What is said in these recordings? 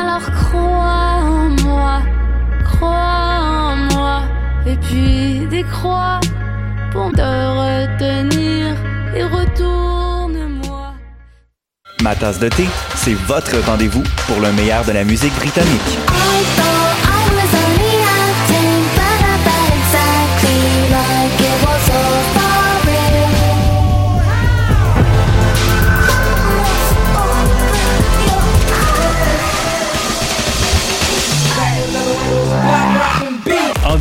Alors crois en moi, crois en moi, et puis décrois pour te retenir et retourne-moi. Ma tasse de thé, c'est votre rendez-vous pour le meilleur de la musique britannique.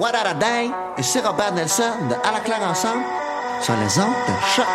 What a Day et c'est Robert Nelson de À la claire ensemble sur les ondes de choc.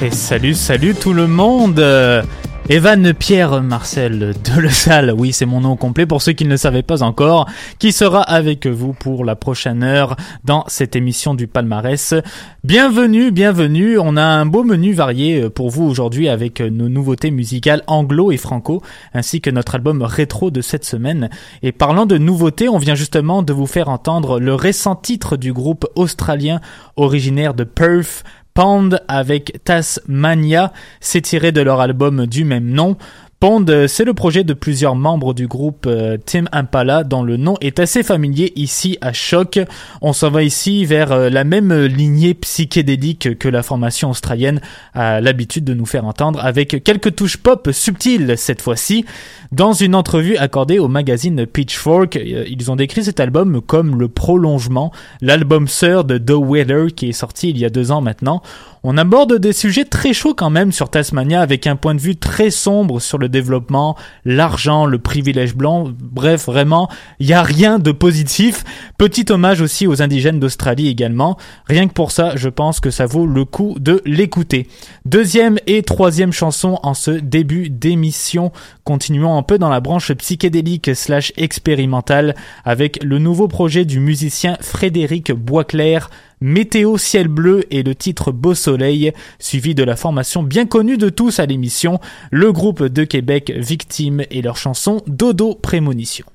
Et salut, salut tout le monde euh, Evan Pierre Marcel de Le oui c'est mon nom complet pour ceux qui ne le savaient pas encore, qui sera avec vous pour la prochaine heure dans cette émission du palmarès. Bienvenue, bienvenue, on a un beau menu varié euh, pour vous aujourd'hui avec nos nouveautés musicales anglo et franco, ainsi que notre album rétro de cette semaine. Et parlant de nouveautés, on vient justement de vous faire entendre le récent titre du groupe australien originaire de Perth, Pound avec Tasmania, c'est tiré de leur album du même nom. Pond, c'est le projet de plusieurs membres du groupe euh, Tim Impala dont le nom est assez familier ici à Choc. On s'en va ici vers euh, la même lignée psychédélique que la formation australienne a l'habitude de nous faire entendre avec quelques touches pop subtiles cette fois-ci. Dans une entrevue accordée au magazine Pitchfork, euh, ils ont décrit cet album comme le prolongement, l'album sœur de The Weather qui est sorti il y a deux ans maintenant. On aborde des sujets très chauds quand même sur Tasmania avec un point de vue très sombre sur le développement, l'argent, le privilège blanc. Bref, vraiment, il n'y a rien de positif. Petit hommage aussi aux indigènes d'Australie également. Rien que pour ça, je pense que ça vaut le coup de l'écouter. Deuxième et troisième chanson en ce début d'émission. Continuons un peu dans la branche psychédélique slash expérimentale avec le nouveau projet du musicien Frédéric Boisclair Météo ciel bleu et le titre Beau soleil, suivi de la formation bien connue de tous à l'émission, le groupe de Québec Victime et leur chanson Dodo Prémonition.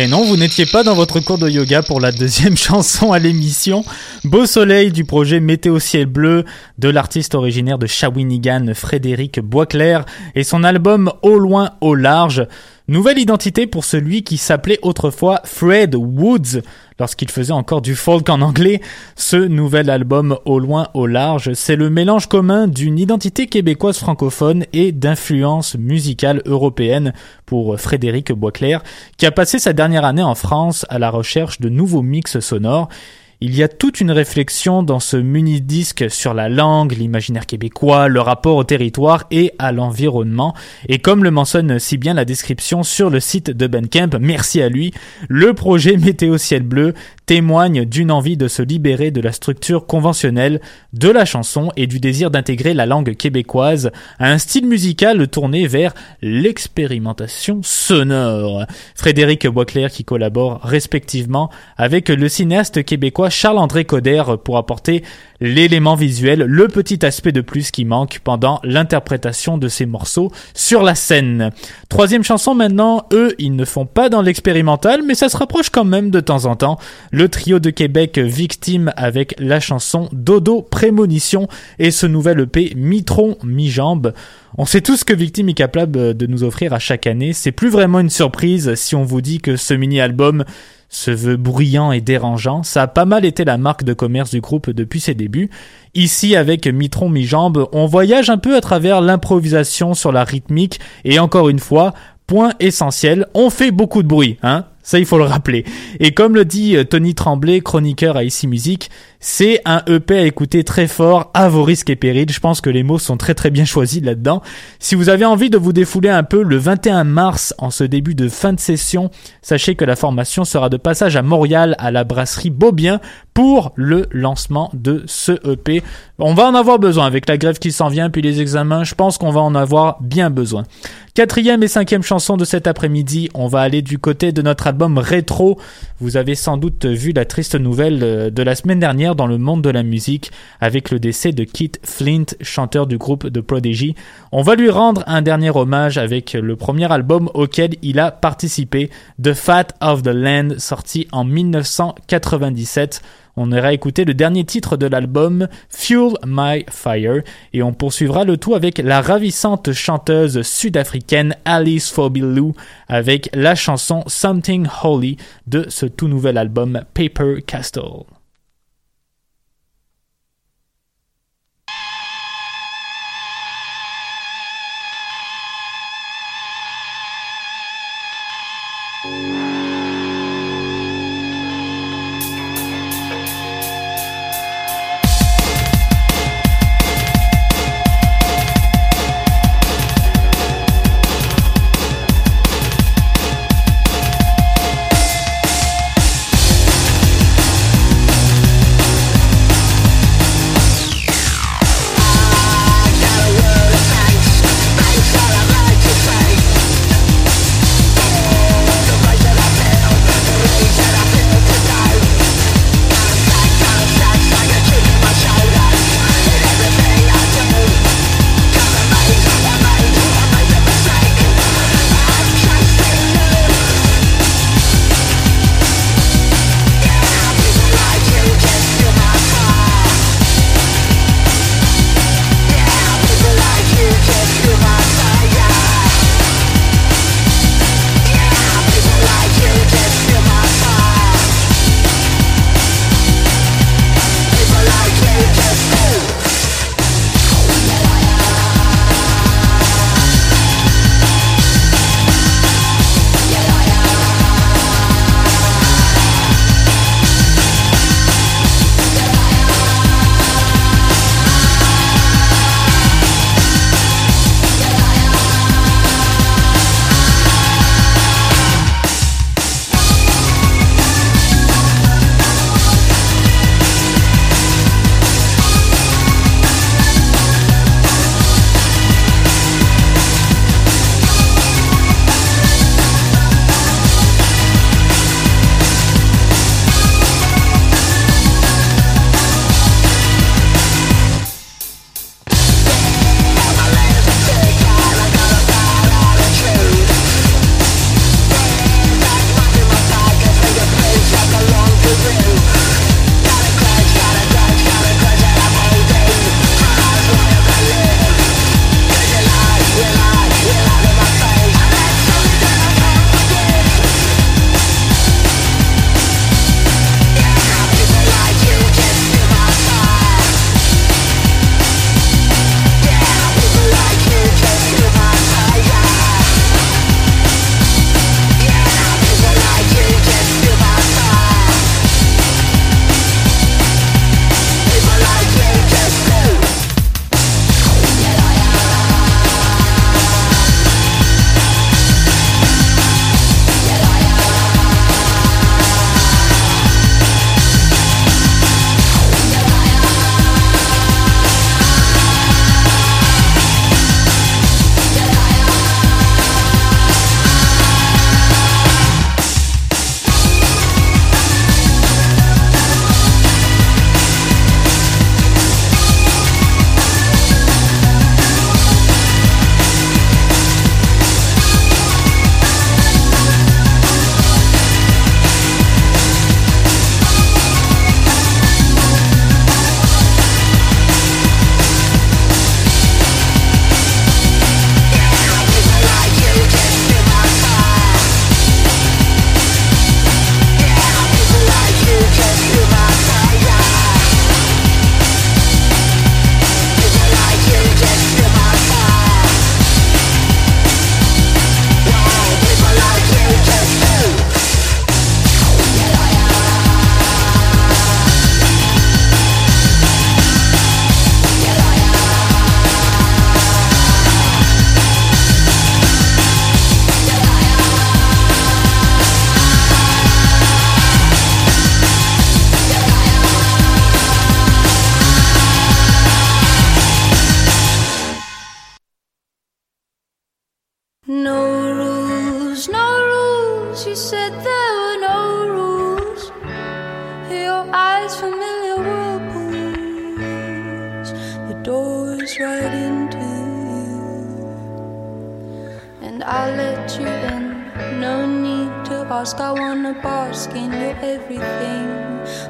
Et non, vous n'étiez pas dans votre cours de yoga pour la deuxième chanson à l'émission. Beau soleil du projet Météo Ciel Bleu de l'artiste originaire de Shawinigan, Frédéric Boisclair, et son album Au loin, au large. Nouvelle identité pour celui qui s'appelait autrefois Fred Woods lorsqu'il faisait encore du folk en anglais. Ce nouvel album Au loin, au large, c'est le mélange commun d'une identité québécoise francophone et d'influence musicale européenne pour Frédéric Boisclair, qui a passé sa dernière année en France à la recherche de nouveaux mix sonores. Il y a toute une réflexion dans ce mini-disque sur la langue, l'imaginaire québécois, le rapport au territoire et à l'environnement. Et comme le mentionne si bien la description sur le site de Bandcamp, merci à lui, le projet Météo Ciel Bleu témoigne d'une envie de se libérer de la structure conventionnelle de la chanson et du désir d'intégrer la langue québécoise à un style musical tourné vers l'expérimentation sonore. Frédéric Boisclair qui collabore respectivement avec le cinéaste québécois Charles-André Coder pour apporter l'élément visuel, le petit aspect de plus qui manque pendant l'interprétation de ces morceaux sur la scène. Troisième chanson maintenant, eux, ils ne font pas dans l'expérimental, mais ça se rapproche quand même de temps en temps. Le trio de Québec Victime avec la chanson Dodo Prémonition et ce nouvel EP Mitron Mi-Jambe. On sait tous que Victime est capable de nous offrir à chaque année. C'est plus vraiment une surprise si on vous dit que ce mini-album se veut bruyant et dérangeant. Ça a pas mal été la marque de commerce du groupe depuis ses débuts. Ici, avec Mitron mi-jambe, on voyage un peu à travers l'improvisation sur la rythmique et encore une fois, point essentiel, on fait beaucoup de bruit, hein ça, il faut le rappeler. Et comme le dit euh, Tony Tremblay, chroniqueur à Ici Musique, c'est un EP à écouter très fort, à vos risques et périls. Je pense que les mots sont très très bien choisis là-dedans. Si vous avez envie de vous défouler un peu le 21 mars, en ce début de fin de session, sachez que la formation sera de passage à Montréal, à la brasserie Beaubien, pour le lancement de ce EP. On va en avoir besoin avec la grève qui s'en vient, puis les examens. Je pense qu'on va en avoir bien besoin. Quatrième et cinquième chanson de cet après-midi, on va aller du côté de notre album rétro. Vous avez sans doute vu la triste nouvelle euh, de la semaine dernière dans le monde de la musique avec le décès de Keith Flint, chanteur du groupe de Prodigy. On va lui rendre un dernier hommage avec le premier album auquel il a participé, The Fat of the Land, sorti en 1997. On ira écouter le dernier titre de l'album, Fuel My Fire, et on poursuivra le tout avec la ravissante chanteuse sud-africaine Alice Fobilou avec la chanson Something Holy de ce tout nouvel album Paper Castle. asking you everything.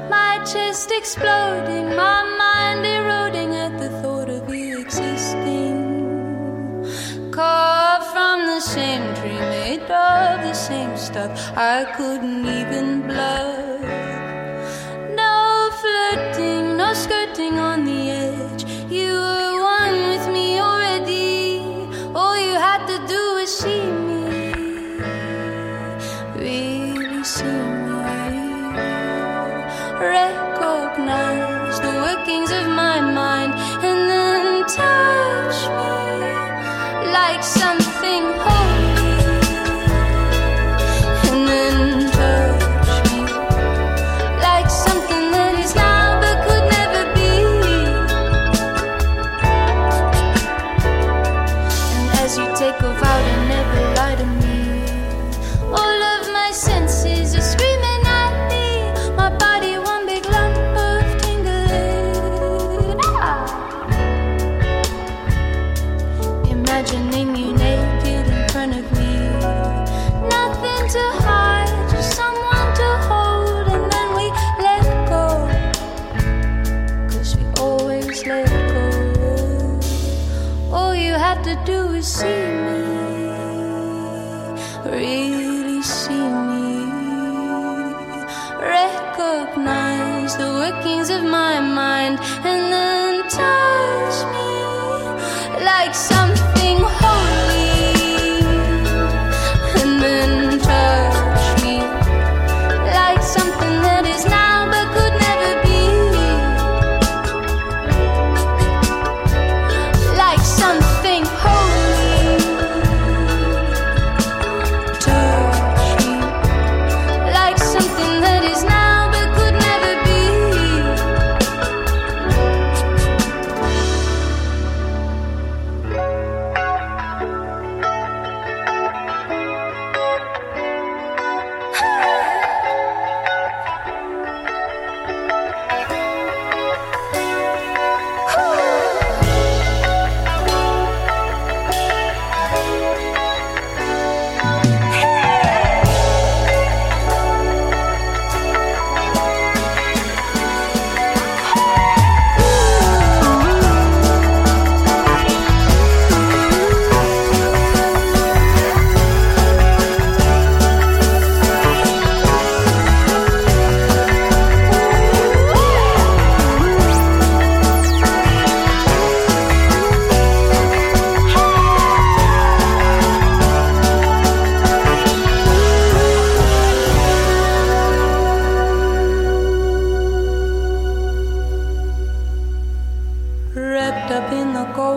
My chest exploding, my mind eroding at the thought of you existing. Caught from the same dream, made of the same stuff. I couldn't even bluff. No flirting, no skirting on the workings of my mind and then touch me like something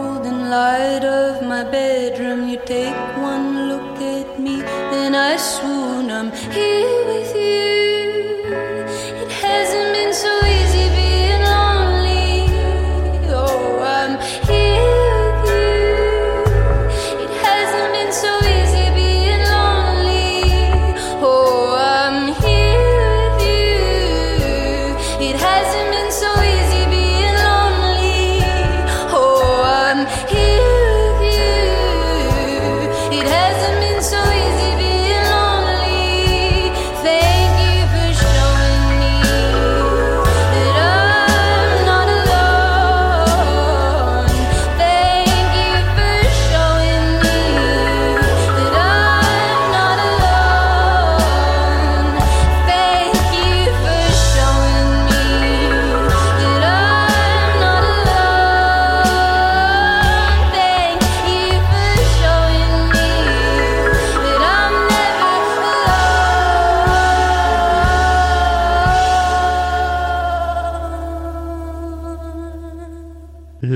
golden light of my bedroom, you take one look at me, and I swoon. I'm here.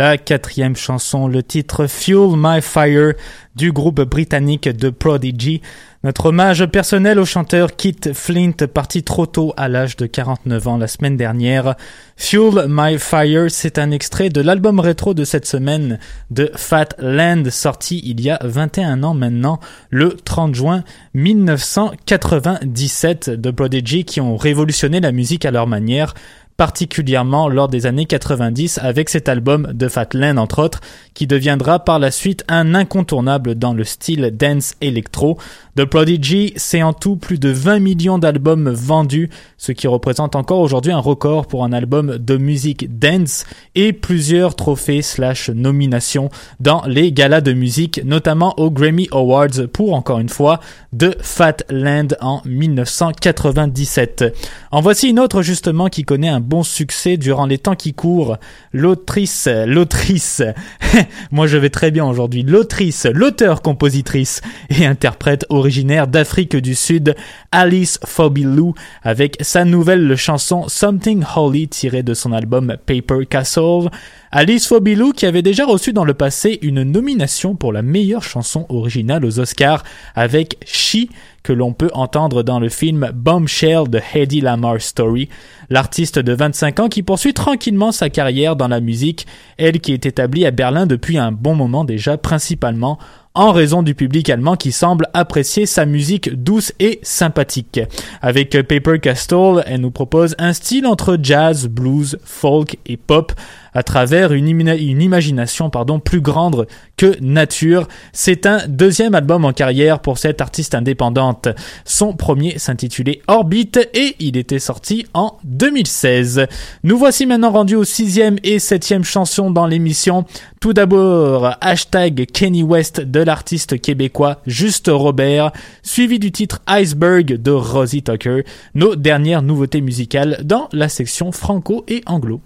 La quatrième chanson, le titre Fuel My Fire du groupe britannique The Prodigy. Notre hommage personnel au chanteur Kit Flint, parti trop tôt à l'âge de 49 ans la semaine dernière. Fuel My Fire, c'est un extrait de l'album rétro de cette semaine de Fat Land, sorti il y a 21 ans maintenant, le 30 juin 1997. The Prodigy qui ont révolutionné la musique à leur manière particulièrement lors des années 90 avec cet album de Fatland entre autres, qui deviendra par la suite un incontournable dans le style dance électro. The Prodigy, c'est en tout plus de 20 millions d'albums vendus, ce qui représente encore aujourd'hui un record pour un album de musique dance et plusieurs trophées slash nominations dans les galas de musique, notamment aux Grammy Awards pour encore une fois de Fatland en 1997. En voici une autre justement qui connaît un bon succès durant les temps qui courent. L'autrice, l'autrice, moi je vais très bien aujourd'hui, l'autrice, l'auteur-compositrice et interprète originaire d'Afrique du Sud, Alice Fobilou, avec sa nouvelle chanson Something Holy tirée de son album Paper Castle. Alice Fobilou qui avait déjà reçu dans le passé une nomination pour la meilleure chanson originale aux Oscars avec She que l'on peut entendre dans le film Bombshell de Hedy Lamar Story. L'artiste de 25 ans qui poursuit tranquillement sa carrière dans la musique, elle qui est établie à Berlin depuis un bon moment déjà, principalement en raison du public allemand qui semble apprécier sa musique douce et sympathique. Avec Paper Castle, elle nous propose un style entre jazz, blues, folk et pop à travers une, imagination pardon, plus grande que nature. C'est un deuxième album en carrière pour cette artiste indépendante. Son premier s'intitulait Orbit et il était sorti en 2016. Nous voici maintenant rendus au sixième et septième chanson dans l'émission. Tout d'abord, hashtag Kenny West de l'artiste québécois Juste Robert, suivi du titre Iceberg de Rosie Tucker, nos dernières nouveautés musicales dans la section franco et anglo.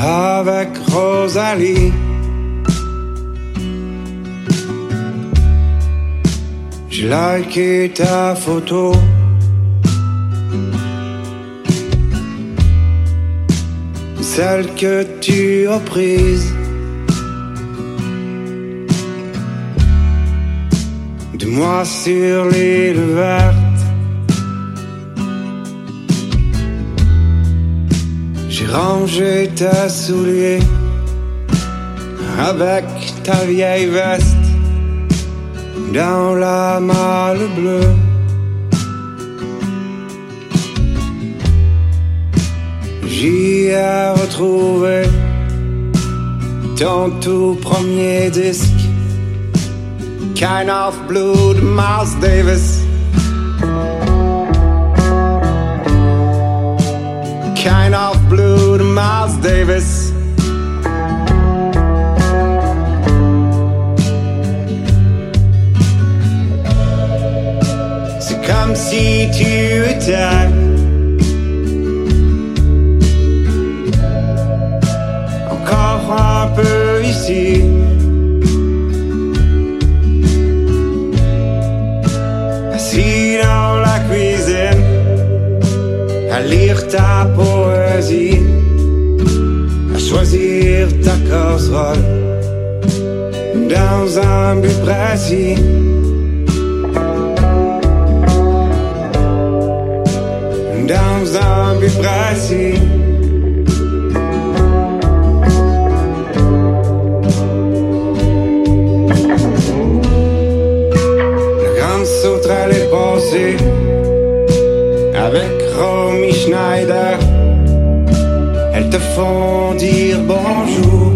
Avec Rosalie. J'ai liké ta photo. Celle que tu as prise. De moi sur l'île verte. Rangé tes souliers avec ta vieille veste dans la malle bleue. J'y ai retrouvé ton tout premier disque, Kind of Blue de Miles Davis. Kind of Blue de Miles Davis. C'est comme si tu étais encore un peu ici. Assis ta poésie, à choisir ta casserole dans un but. Dans un but précis. La grande sauterelle est passée avec Romy Schneider. Elles te font dire bonjour.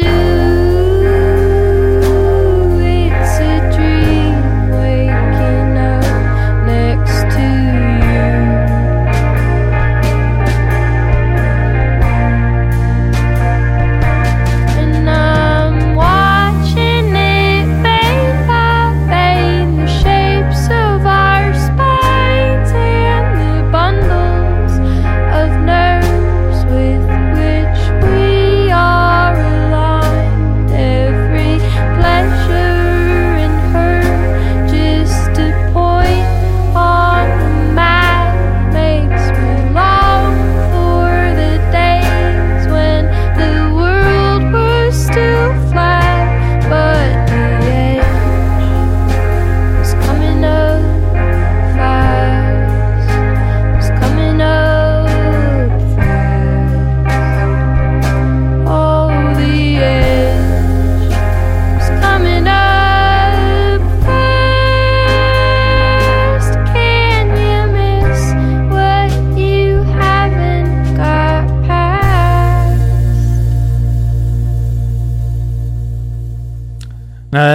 Do.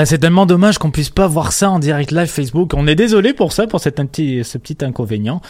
Euh, c'est tellement dommage qu'on puisse pas voir ça en direct live Facebook. On est désolé pour ça, pour cet petit, ce petit inconvénient.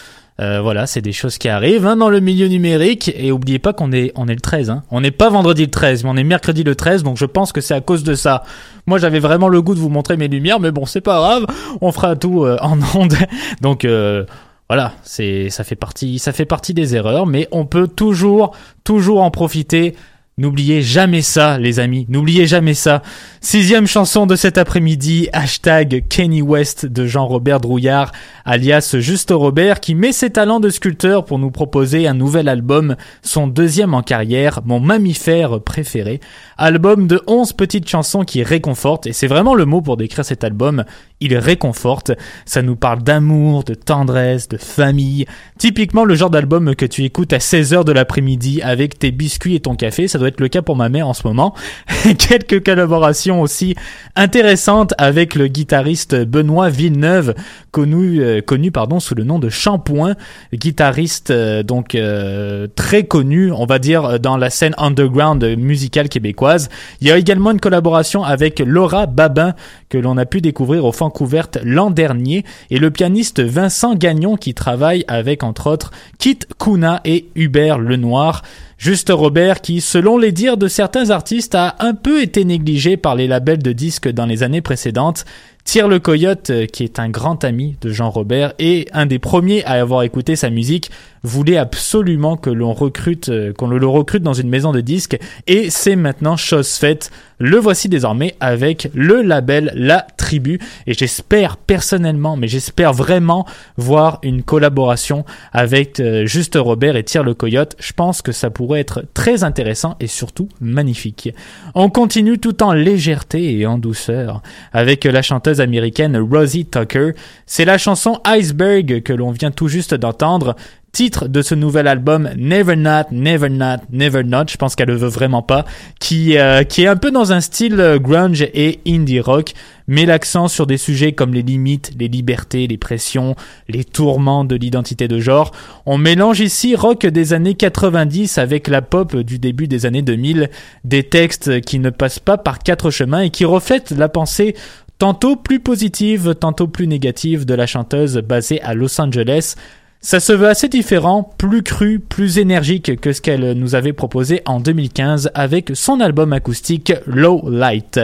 Euh, voilà, c'est des choses qui arrivent hein, dans le milieu numérique. Et oubliez pas qu'on est, on est le 13. Hein. On n'est pas vendredi le 13, mais on est mercredi le 13. Donc je pense que c'est à cause de ça. Moi, j'avais vraiment le goût de vous montrer mes lumières, mais bon, c'est pas grave. On fera tout euh, en ondes. Donc euh, voilà, c'est, ça fait partie, ça fait partie des erreurs, mais on peut toujours, toujours en profiter. N'oubliez jamais ça, les amis. N'oubliez jamais ça. Sixième chanson de cet après-midi, hashtag Kenny West de Jean-Robert Drouillard, alias Juste Robert, qui met ses talents de sculpteur pour nous proposer un nouvel album, son deuxième en carrière, mon mammifère préféré. Album de 11 petites chansons qui réconfortent, et c'est vraiment le mot pour décrire cet album, il réconforte. Ça nous parle d'amour, de tendresse, de famille. Typiquement le genre d'album que tu écoutes à 16h de l'après-midi avec tes biscuits et ton café, ça doit être le cas pour ma mère en ce moment. Quelques collaborations aussi intéressantes avec le guitariste Benoît Villeneuve, connu, euh, connu pardon, sous le nom de Shampoing, guitariste euh, donc euh, très connu, on va dire, dans la scène underground musicale québécoise. Il y a également une collaboration avec Laura Babin que l'on a pu découvrir au Fancouverte l'an dernier et le pianiste Vincent Gagnon qui travaille avec entre autres Kit Kuna et Hubert Lenoir. Juste Robert qui, selon les dires de certains artistes, a un peu été négligé par les labels de disques dans les années précédentes. Tire le Coyote, euh, qui est un grand ami de Jean Robert et un des premiers à avoir écouté sa musique, voulait absolument que l'on recrute, euh, qu'on le recrute dans une maison de disques et c'est maintenant chose faite. Le voici désormais avec le label La Tribu et j'espère personnellement, mais j'espère vraiment voir une collaboration avec euh, Juste Robert et Tire le Coyote. Je pense que ça pourrait être très intéressant et surtout magnifique. On continue tout en légèreté et en douceur avec la chanteuse américaine Rosie Tucker. C'est la chanson Iceberg que l'on vient tout juste d'entendre titre de ce nouvel album Never Not, Never Not, Never Not, je pense qu'elle le veut vraiment pas, qui, euh, qui est un peu dans un style euh, grunge et indie rock, met l'accent sur des sujets comme les limites, les libertés, les pressions, les tourments de l'identité de genre. On mélange ici rock des années 90 avec la pop du début des années 2000, des textes qui ne passent pas par quatre chemins et qui reflètent la pensée tantôt plus positive, tantôt plus négative de la chanteuse basée à Los Angeles. Ça se veut assez différent, plus cru, plus énergique que ce qu'elle nous avait proposé en 2015 avec son album acoustique Low Light.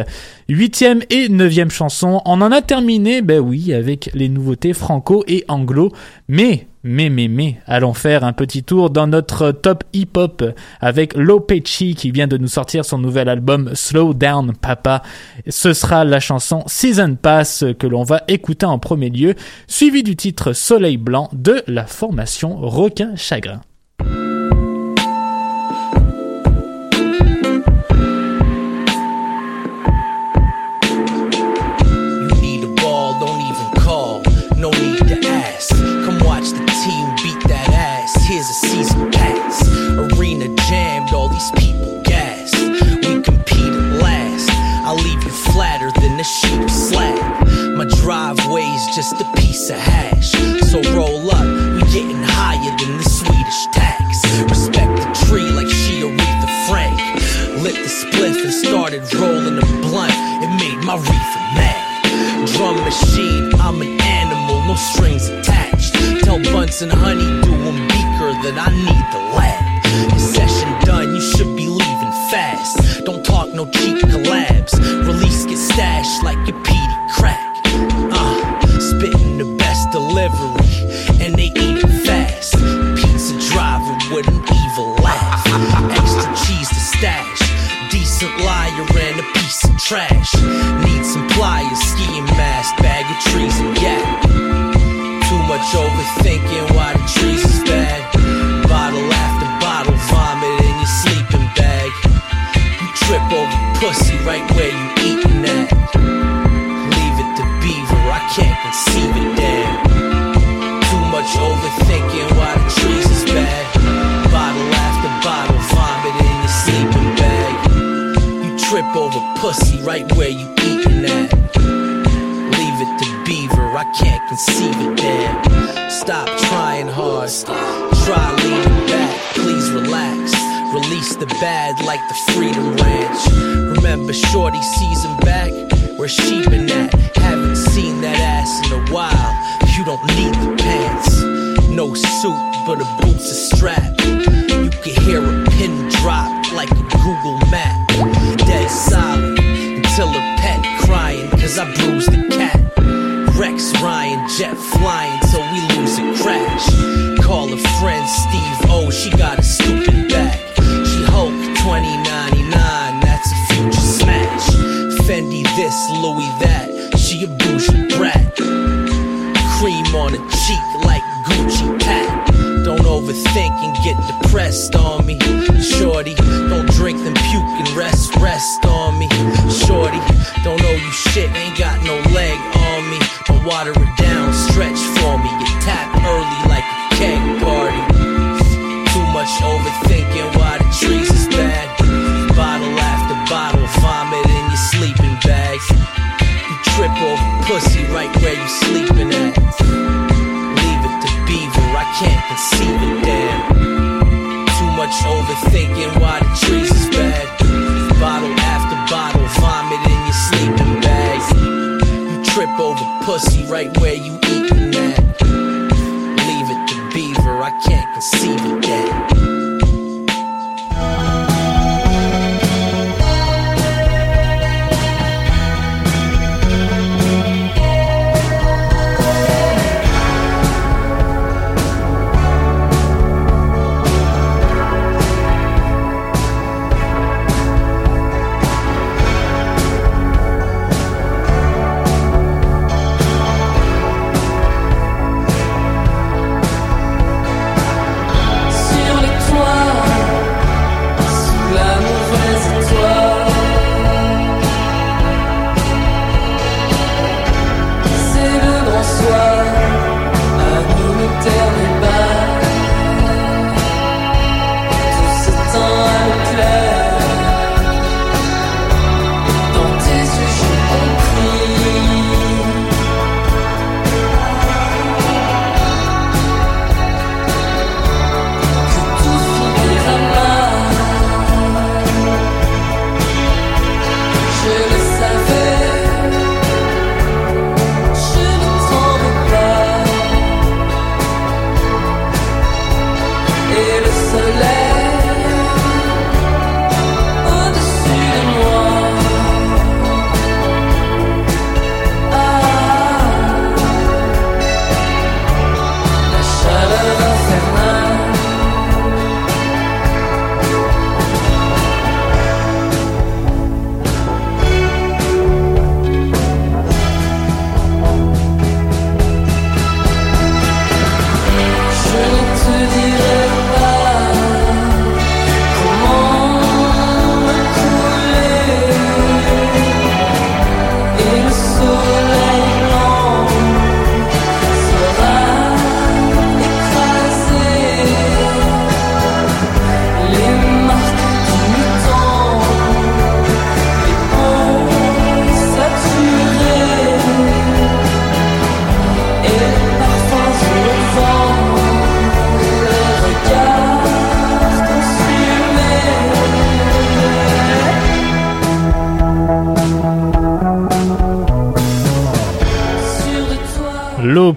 Huitième et neuvième chanson, on en a terminé, ben oui, avec les nouveautés franco et anglo, mais mais, mais, mais, allons faire un petit tour dans notre top hip-hop avec Lopechi qui vient de nous sortir son nouvel album Slow Down Papa. Ce sera la chanson Season Pass que l'on va écouter en premier lieu, suivi du titre Soleil Blanc de la formation Requin Chagrin. to shoot slack. My driveway's just a piece of hash. So roll up, we getting higher than the Swedish tax. Respect the tree like she Aretha Frank. Lit the spliff and started rolling the blunt. It made my reefer mad. Drum machine, I'm an animal, no strings attached. Tell Bunsen Honeydew and Beaker that I need the lab. The session done, you should be leaving fast. Don't talk no cheap collabs. Release stashed like your PD crack. Uh, spitting the best delivery, and they eat it fast. Pizza driver with an evil laugh. Extra cheese to stash. Decent liar and a piece of trash. Need some pliers, skiing mask, bag of trees and gap. Too much overthinking right where you eating at. Leave it to Beaver, I can't conceive it, damn. Stop trying hard, try leaning back, please relax. Release the bad like the Freedom Ranch. Remember Shorty season back? Where she been at? Haven't seen that ass in a while. You don't need the pants. No suit, but a boots a strap. You can hear a pin drop like a Google map. Dead silent until her pet crying, cause I bruised the cat. Rex Ryan, jet flying till we lose a crash. Call a friend Steve O, she got a stupid back. She Hulk 2099, that's a future smash. Fendi this, Louis that, she a bougie brat. Cream on her cheek like Gucci pat. Don't overthink and get depressed on me. Shorty, don't drink then puke and rest, rest on me. It, damn. Too much overthinking why the trees is bad. Bottle after bottle, vomit in your sleeping bag. You trip over pussy right where you eating at. Leave it to Beaver, I can't conceive it, damn.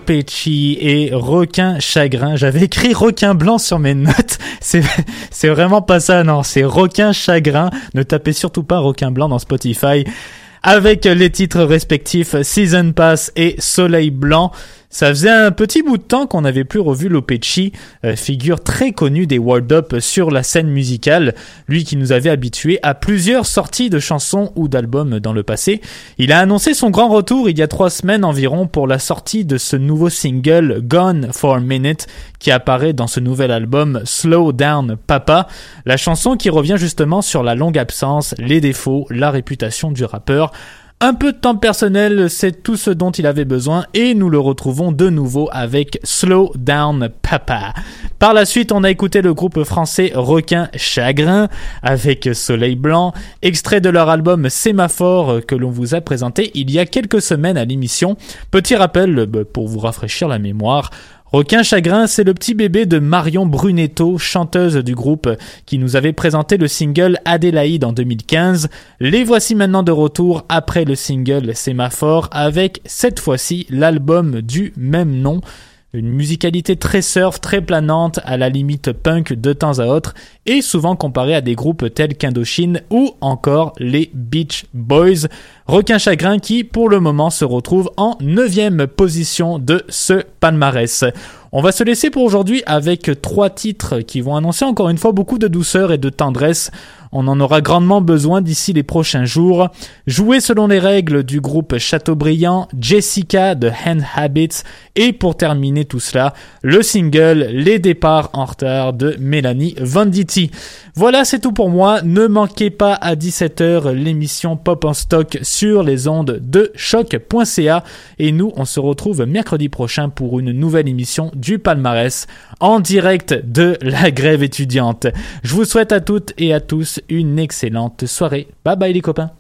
Lopeci et Requin Chagrin. J'avais écrit Requin Blanc sur mes notes. C'est vraiment pas ça, non. C'est Requin Chagrin. Ne tapez surtout pas Requin Blanc dans Spotify. Avec les titres respectifs Season Pass et Soleil Blanc. Ça faisait un petit bout de temps qu'on n'avait plus revu Lopeci, euh, figure très connue des World Up sur la scène musicale, lui qui nous avait habitués à plusieurs sorties de chansons ou d'albums dans le passé. Il a annoncé son grand retour il y a trois semaines environ pour la sortie de ce nouveau single Gone for a Minute qui apparaît dans ce nouvel album Slow Down Papa, la chanson qui revient justement sur la longue absence, les défauts, la réputation du rappeur. Un peu de temps personnel, c'est tout ce dont il avait besoin et nous le retrouvons de nouveau avec Slow Down Papa. Par la suite, on a écouté le groupe français Requin Chagrin avec Soleil Blanc, extrait de leur album Sémaphore que l'on vous a présenté il y a quelques semaines à l'émission. Petit rappel bah, pour vous rafraîchir la mémoire. Requin Chagrin, c'est le petit bébé de Marion Brunetto, chanteuse du groupe, qui nous avait présenté le single Adélaïde en 2015. Les voici maintenant de retour après le single Sémaphore avec cette fois-ci l'album du même nom. Une musicalité très surf, très planante, à la limite punk de temps à autre, et souvent comparée à des groupes tels qu'Indochine ou encore les Beach Boys. Requin Chagrin qui, pour le moment, se retrouve en neuvième position de ce palmarès. On va se laisser pour aujourd'hui avec trois titres qui vont annoncer encore une fois beaucoup de douceur et de tendresse. On en aura grandement besoin d'ici les prochains jours. Jouer selon les règles du groupe Chateaubriand, Jessica de Hand Habits et pour terminer tout cela, le single Les départs en retard de Mélanie Venditti. Voilà, c'est tout pour moi. Ne manquez pas à 17h l'émission Pop en stock sur les ondes de choc.ca et nous, on se retrouve mercredi prochain pour une nouvelle émission du palmarès en direct de la grève étudiante. Je vous souhaite à toutes et à tous une excellente soirée. Bye bye les copains.